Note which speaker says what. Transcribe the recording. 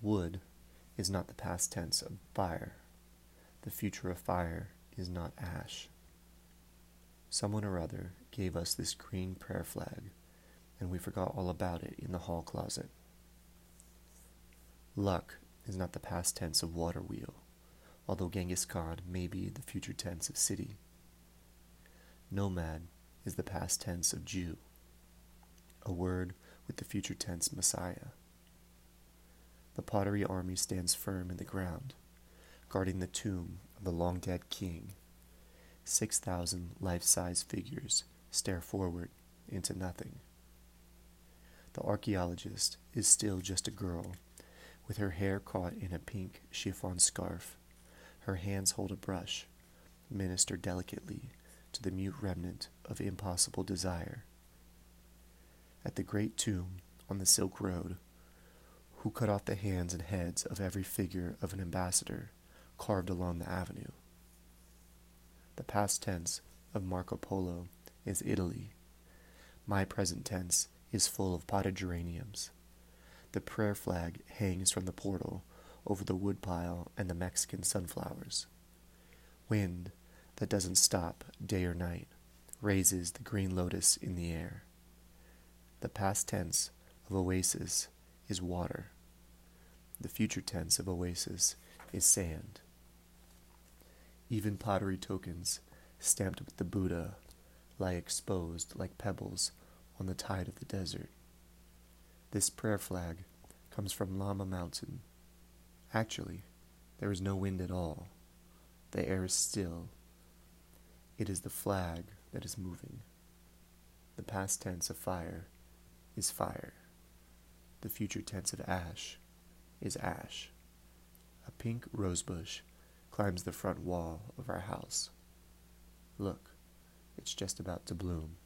Speaker 1: Wood is not the past tense of fire. The future of fire is not ash. Someone or other gave us this green prayer flag, and we forgot all about it in the hall closet. Luck is not the past tense of water wheel, although Genghis Khan may be the future tense of city. Nomad is the past tense of Jew, a word with the future tense Messiah. The pottery army stands firm in the ground, guarding the tomb of the long dead king. Six thousand life size figures stare forward into nothing. The archaeologist is still just a girl, with her hair caught in a pink chiffon scarf. Her hands hold a brush, minister delicately to the mute remnant of impossible desire. At the great tomb on the Silk Road, who cut off the hands and heads of every figure of an ambassador carved along the avenue. The past tense of Marco Polo is Italy. My present tense is full of potted geraniums. The prayer flag hangs from the portal over the woodpile and the Mexican sunflowers. Wind that doesn't stop day or night raises the green lotus in the air. The past tense of oasis is water. The future tense of oasis is sand. Even pottery tokens stamped with the Buddha lie exposed like pebbles on the tide of the desert. This prayer flag comes from Lama Mountain. Actually, there is no wind at all. The air is still. It is the flag that is moving. The past tense of fire is fire. The future tense of ash is ash. A pink rosebush climbs the front wall of our house. Look, it's just about to bloom.